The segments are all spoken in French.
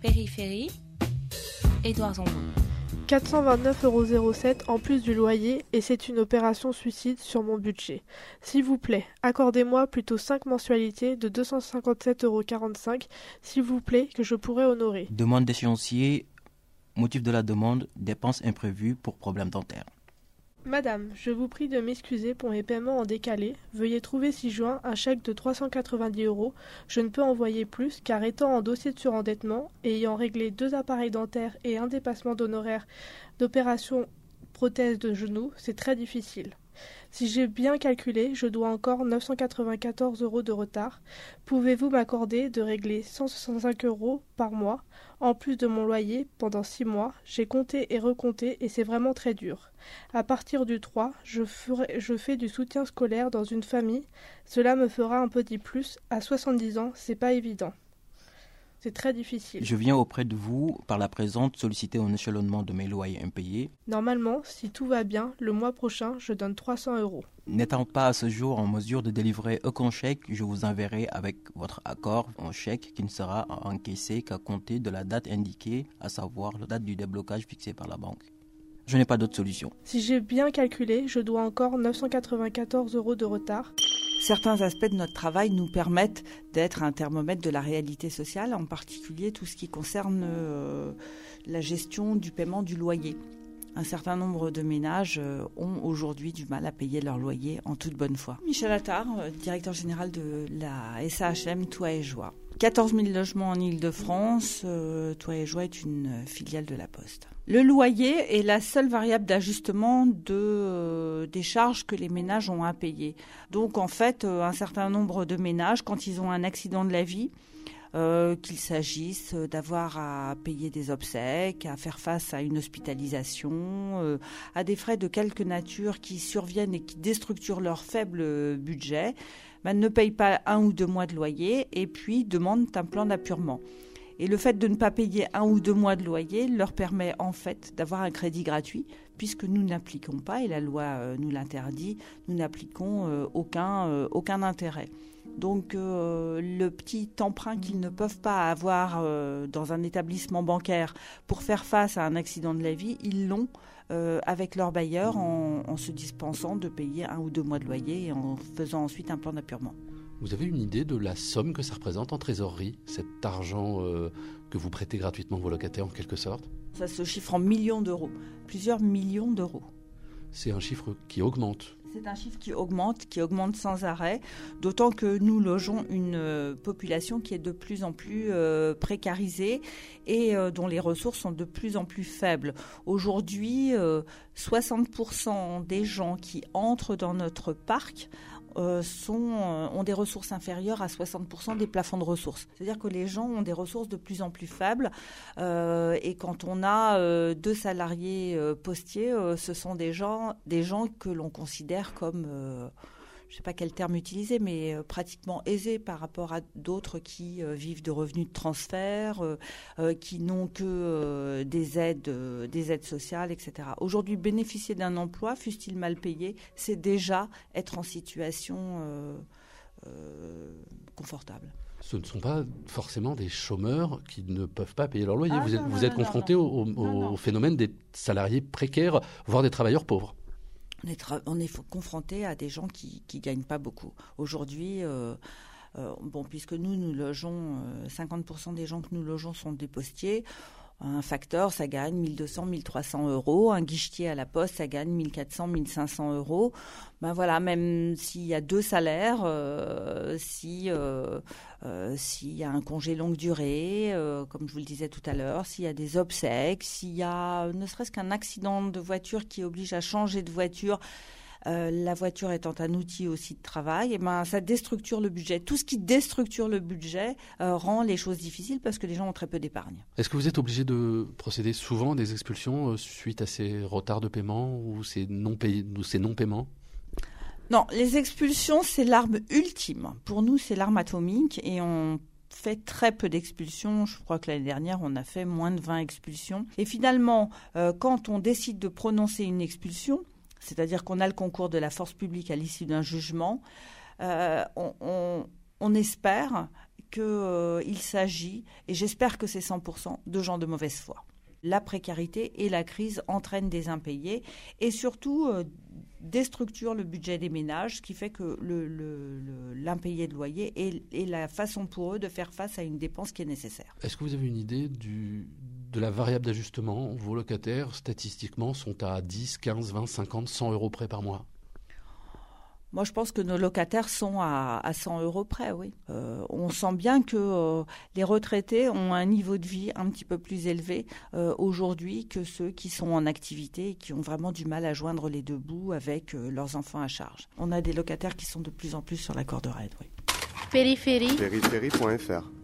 Périphérie, Édouard Zambon. 429,07 euros en plus du loyer et c'est une opération suicide sur mon budget. S'il vous plaît, accordez-moi plutôt 5 mensualités de 257,45 euros, s'il vous plaît, que je pourrais honorer. Demande d'échéancier, motif de la demande, dépenses imprévues pour problème dentaire. Madame, je vous prie de m'excuser pour mes paiements en décalé. Veuillez trouver ci-joint un chèque de 390 euros. Je ne peux envoyer plus car étant en dossier de surendettement et ayant réglé deux appareils dentaires et un dépassement d'honoraires d'opération prothèse de genou, c'est très difficile. Si j'ai bien calculé, je dois encore 994 euros de retard. Pouvez-vous m'accorder de régler 165 euros par mois, en plus de mon loyer, pendant six mois? J'ai compté et recompté et c'est vraiment très dur. À partir du 3, je, je fais du soutien scolaire dans une famille. Cela me fera un petit plus. À 70 ans, c'est pas évident. C'est très difficile. Je viens auprès de vous par la présente solliciter un échelonnement de mes loyers impayés. Normalement, si tout va bien, le mois prochain, je donne 300 euros. N'étant pas à ce jour en mesure de délivrer aucun chèque, je vous enverrai avec votre accord un chèque qui ne sera encaissé qu'à compter de la date indiquée, à savoir la date du déblocage fixée par la banque. Je n'ai pas d'autre solution. Si j'ai bien calculé, je dois encore 994 euros de retard. Certains aspects de notre travail nous permettent d'être un thermomètre de la réalité sociale, en particulier tout ce qui concerne euh, la gestion du paiement du loyer. Un certain nombre de ménages euh, ont aujourd'hui du mal à payer leur loyer en toute bonne foi. Michel Attard, euh, directeur général de la SAHM Toi et Joie. 14 000 logements en Ile-de-France, Toi et Joie est une filiale de la Poste. Le loyer est la seule variable d'ajustement de, euh, des charges que les ménages ont à payer. Donc en fait, euh, un certain nombre de ménages, quand ils ont un accident de la vie, euh, qu'il s'agisse d'avoir à payer des obsèques, à faire face à une hospitalisation, à des frais de quelque nature qui surviennent et qui déstructurent leur faible budget, ben, ne payent pas un ou deux mois de loyer et puis demandent un plan d'appurement. Et le fait de ne pas payer un ou deux mois de loyer leur permet en fait d'avoir un crédit gratuit, puisque nous n'appliquons pas, et la loi euh, nous l'interdit, nous n'appliquons euh, aucun, euh, aucun intérêt. Donc le petit emprunt qu'ils ne peuvent pas avoir dans un établissement bancaire pour faire face à un accident de la vie, ils l'ont avec leur bailleur en, en se dispensant de payer un ou deux mois de loyer et en faisant ensuite un plan d'appurement. Vous avez une idée de la somme que ça représente en trésorerie, cet argent euh, que vous prêtez gratuitement vos locataires en quelque sorte? Ça se chiffre en millions d'euros, plusieurs millions d'euros. C'est un chiffre qui augmente. C'est un chiffre qui augmente, qui augmente sans arrêt, d'autant que nous logeons une euh, population qui est de plus en plus euh, précarisée et dont les ressources sont de plus en plus faibles. Aujourd'hui, 60% des gens qui entrent dans notre parc euh, euh, ont des ressources inférieures à 60% des plafonds de ressources. C'est-à-dire que les gens ont des ressources de plus en plus faibles euh, et quand on a deux salariés postiers, ce sont des gens, des gens que l'on considère comme je ne sais pas quel terme utiliser, mais euh, pratiquement aisé par rapport à d'autres qui euh, vivent de revenus de transfert, euh, qui n'ont que des aides, des aides sociales, etc. Aujourd'hui, bénéficier d'un emploi, fût-il mal payé, c'est déjà être en situation confortable ce ne sont pas forcément des chômeurs qui ne peuvent pas payer leur loyer. Ah vous êtes, vous êtes confronté au, au, phénomène des salariés précaires, voire des travailleurs pauvres on est, confronté à des gens qui ne gagnent pas beaucoup. Aujourd'hui, euh, euh, puisque nous, nous logeons, 50% euh, des gens que nous logeons sont des postiers, un facteur, ça gagne 1200, 1300 euros. Un guichetier à la poste, ça gagne 1400, 1500 euros. Ben voilà, même s'il y a deux salaires, euh, si euh, euh, s'il y a un congé longue durée, comme je vous le disais tout à l'heure, s'il y a des obsèques, s'il y a ne serait-ce qu'un accident de voiture qui oblige à changer de voiture, euh, la voiture étant un outil aussi de travail, et eh ben, ça déstructure le budget. Tout ce qui déstructure le budget euh, rend les choses difficiles parce que les gens ont très peu d'épargne. Est-ce que vous êtes obligé de procéder souvent à des expulsions euh, suite à ces retards de paiement ou ces non-paiements? Non, les expulsions, c'est l'arme ultime. Pour nous, c'est l'arme atomique et on fait très peu d'expulsions. Je crois que l'année dernière, on a fait moins de 20 expulsions. Et finalement, quand on décide de prononcer une expulsion, c'est-à-dire qu'on a le concours de la force publique à l'issue d'un jugement, euh, on, espère qu'il euh, s'agit, et j'espère que c'est 100%, de gens de mauvaise foi. La précarité et la crise entraînent des impayés et surtout euh, déstructurent le budget des ménages, ce qui fait que l'impayé de loyer est, la façon pour eux de faire face à une dépense qui est nécessaire. Est-ce que vous avez une idée du, de la variable d'ajustement Vos locataires, statistiquement, sont à 10, 15, 20, 50, 100 euros près par mois moi, je pense que nos locataires sont à, 100 euros près, oui. Euh, on sent bien que euh, les retraités ont un niveau de vie un petit peu plus élevé euh, aujourd'hui que ceux qui sont en activité et qui ont vraiment du mal à joindre les deux bouts avec leurs enfants à charge. On a des locataires qui sont de plus en plus sur la corde raide, oui. Périphérie. Périphérie.fr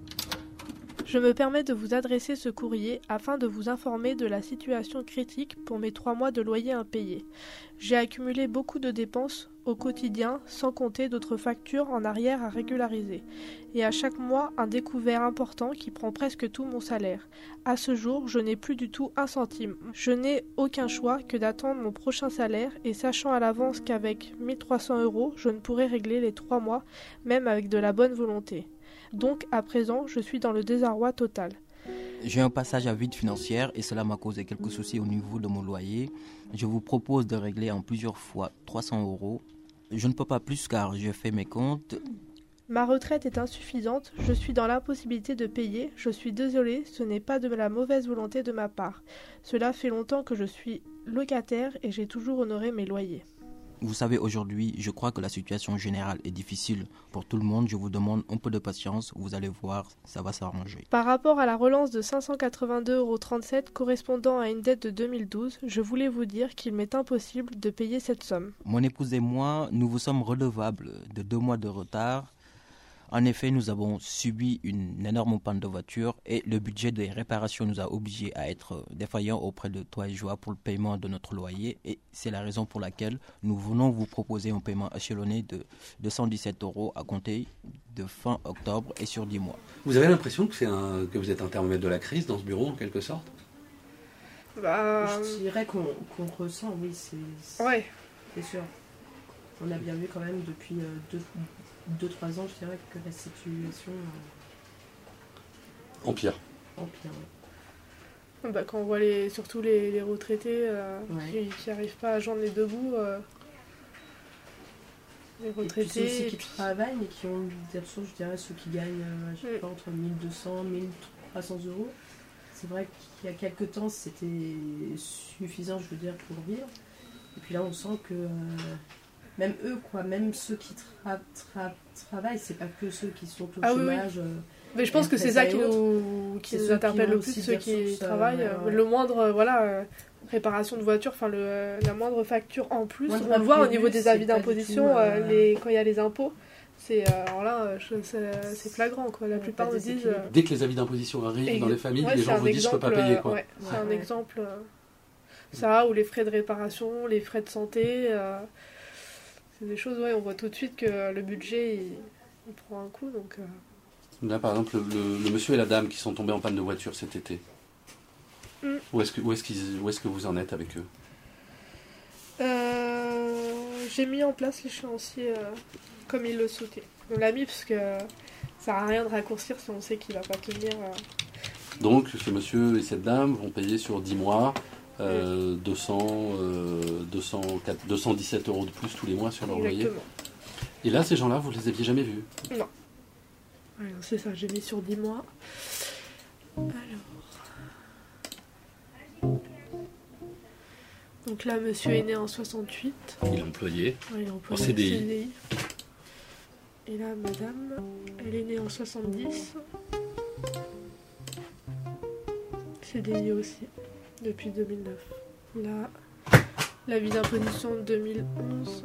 je me permets de vous adresser ce courrier afin de vous informer de la situation critique pour mes trois mois de loyer impayés. J'ai accumulé beaucoup de dépenses au quotidien, sans compter d'autres factures en arrière à régulariser, et à chaque mois un découvert important qui prend presque tout mon salaire. À ce jour, je n'ai plus du tout un centime. Je n'ai aucun choix que d'attendre mon prochain salaire, et sachant à l'avance qu'avec 1300 euros, je ne pourrai régler les trois mois, même avec de la bonne volonté. Donc à présent, je suis dans le désarroi total. J'ai un passage à vide financière et cela m'a causé quelques soucis au niveau de mon loyer. Je vous propose de régler en plusieurs fois 300 euros. Je ne peux pas plus car j'ai fait mes comptes. Ma retraite est insuffisante, je suis dans l'impossibilité de payer, je suis désolée, ce n'est pas de la mauvaise volonté de ma part. Cela fait longtemps que je suis locataire et j'ai toujours honoré mes loyers. Vous savez, aujourd'hui, je crois que la situation générale est difficile pour tout le monde. Je vous demande un peu de patience. Vous allez voir, ça va s'arranger. Par rapport à la relance de 582,37 euros correspondant à une dette de 2012, je voulais vous dire qu'il m'est impossible de payer cette somme. Mon épouse et moi, nous vous sommes redevables de deux mois de retard en effet, nous avons subi une énorme panne de voiture et le budget des réparations nous a obligés à être défaillants auprès de toi et Joie pour le paiement de notre loyer. Et c'est la raison pour laquelle nous venons vous proposer un paiement échelonné de 217 euros à compter de fin octobre et sur 10 mois. Vous avez l'impression que, un, que vous êtes intermédiaire de la crise dans ce bureau en quelque sorte? Bah, Je dirais qu'on ressent, oui, c'est ouais. sûr. On a bien vu quand même depuis euh, deux, 2-3 ans, je dirais que la situation euh, empire. Empire, bah, quand on voit les, surtout les, retraités euh, qui n'arrivent pas à joindre les deux bouts, euh, les retraités. aussi qui travaillent mais qui ont des ressources, je dirais, ceux qui gagnent je sais mm. pas, entre 1200 1300 euros. C'est vrai qu'il y a quelques temps, c'était suffisant, je veux dire, pour vivre. Et puis là, on sent que même eux, quoi, même ceux qui travaillent, c'est pas que ceux qui sont au ah chômage. Euh, mais je pense que c'est ça qui nous, qui nous interpelle le plus, ceux qui travaillent. Euh, le moindre, euh, voilà, réparation de voiture, enfin la moindre facture en plus, on le voit au niveau des avis d'imposition, les, quand il y a les impôts. C'est alors là, c'est flagrant quoi. La plupart nous disent. Dès que les avis d'imposition arrivent dans les familles, les gens vous disent je peux pas payer quoi. c'est un exemple. ça ou les frais de réparation, les frais de santé. C'est des choses, ouais, on voit tout de suite que le budget, il, prend un coup. Donc, euh. Là, par exemple, le, monsieur et la dame qui sont tombés en panne de voiture cet été, mm. où est-ce que, est est que vous en êtes avec eux? Euh, J'ai mis en place l'échéancier euh, comme il le souhaitait. On l'a mis parce que ça n'a rien de raccourcir si on sait qu'il va pas tenir. Donc, ce monsieur et cette dame vont payer sur 10 mois 200, 200, 217 euros de plus tous les mois sur leur loyer. Et là, ces gens-là, vous les aviez jamais vus? Non. c'est ça, j'ai mis sur 10 mois. Alors. Donc là, monsieur est né en 68. Il est employé. il est employé en CDI. Et là, madame, elle est née en 70. CDI aussi depuis 2009. Là, la vie d'imposition 2011.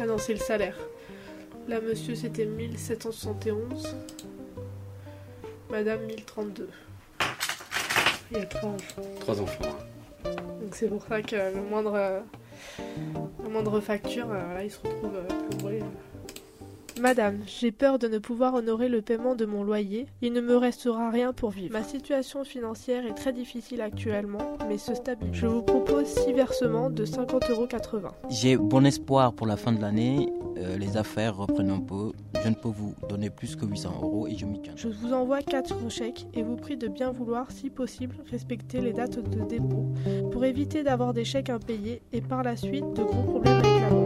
Ah non, c'est le salaire. Là, monsieur, c'était 1771. Madame, 1032. Il y a trois enfants. Trois enfants. Donc c'est pour ça que le moindre, le moindre facture, euh, là, il se retrouve euh, Madame, j'ai peur de ne pouvoir honorer le paiement de mon loyer. Il ne me restera rien pour vivre. Ma situation financière est très difficile actuellement, mais se stabilise. Je vous propose six versements de 50,80 euros. J'ai bon espoir pour la fin de l'année. Euh, les affaires reprennent un peu. Je ne peux vous donner plus que 800 euros et je m'y tiens. Je vous envoie quatre chèques et vous prie de bien vouloir, si possible, respecter les dates de dépôt pour éviter d'avoir des chèques impayés et par la suite de gros problèmes avec la banque.